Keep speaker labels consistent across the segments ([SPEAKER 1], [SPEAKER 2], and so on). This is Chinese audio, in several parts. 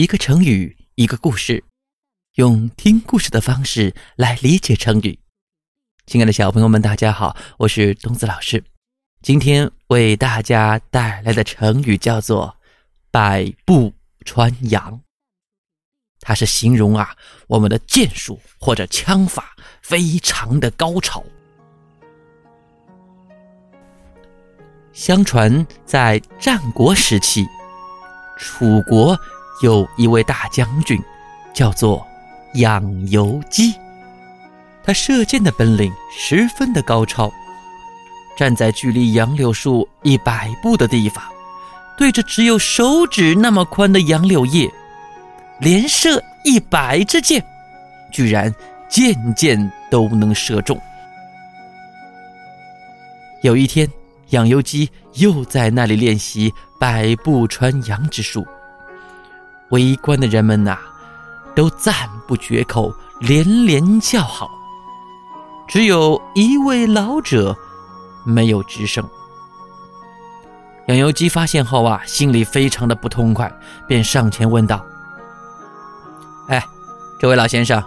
[SPEAKER 1] 一个成语，一个故事，用听故事的方式来理解成语。亲爱的小朋友们，大家好，我是东子老师。今天为大家带来的成语叫做“百步穿杨”，它是形容啊我们的剑术或者枪法非常的高超。相传在战国时期，楚国。有一位大将军，叫做养由基。他射箭的本领十分的高超，站在距离杨柳树一百步的地方，对着只有手指那么宽的杨柳叶，连射一百支箭，居然箭箭都能射中。有一天，养由基又在那里练习百步穿杨之术。围观的人们呐，都赞不绝口，连连叫好。只有一位老者没有吱声。养由基发现后啊，心里非常的不痛快，便上前问道：“哎，这位老先生，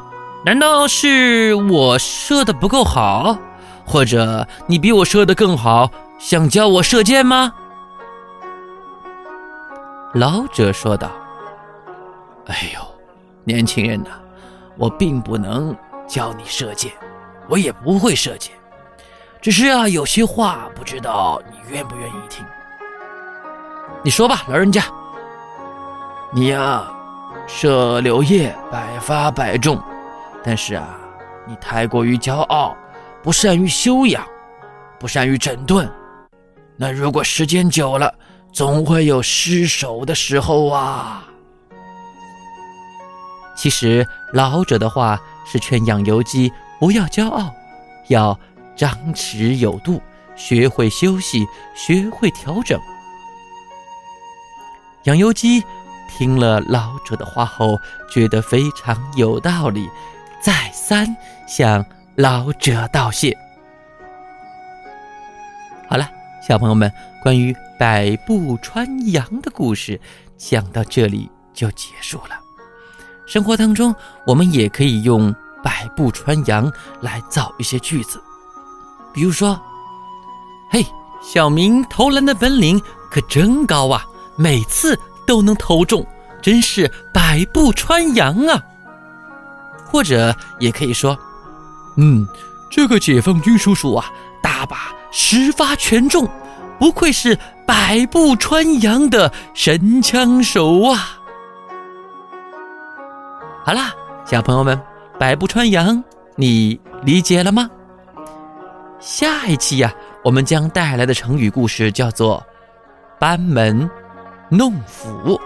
[SPEAKER 1] 难道是我射的不够好，或者你比我射的更好，想教我射箭吗？”老者说道。哎呦，年轻人呐，我并不能教你射箭，我也不会射箭，只是啊，有些话不知道你愿不愿意听。你说吧，老人家。你呀，射柳叶百发百中，但是啊，你太过于骄傲，不善于修养，不善于整顿，那如果时间久了，总会有失手的时候啊。其实老者的话是劝养由基不要骄傲，要张弛有度，学会休息，学会调整。养由基听了老者的话后，觉得非常有道理，再三向老者道谢。好了，小朋友们，关于百步穿杨的故事讲到这里就结束了。生活当中，我们也可以用“百步穿杨”来造一些句子，比如说：“嘿，小明投篮的本领可真高啊，每次都能投中，真是百步穿杨啊！”或者也可以说：“嗯，这个解放军叔叔啊，大把十发全中，不愧是百步穿杨的神枪手啊！”好啦，小朋友们，百步穿杨，你理解了吗？下一期呀，我们将带来的成语故事叫做“班门弄斧”。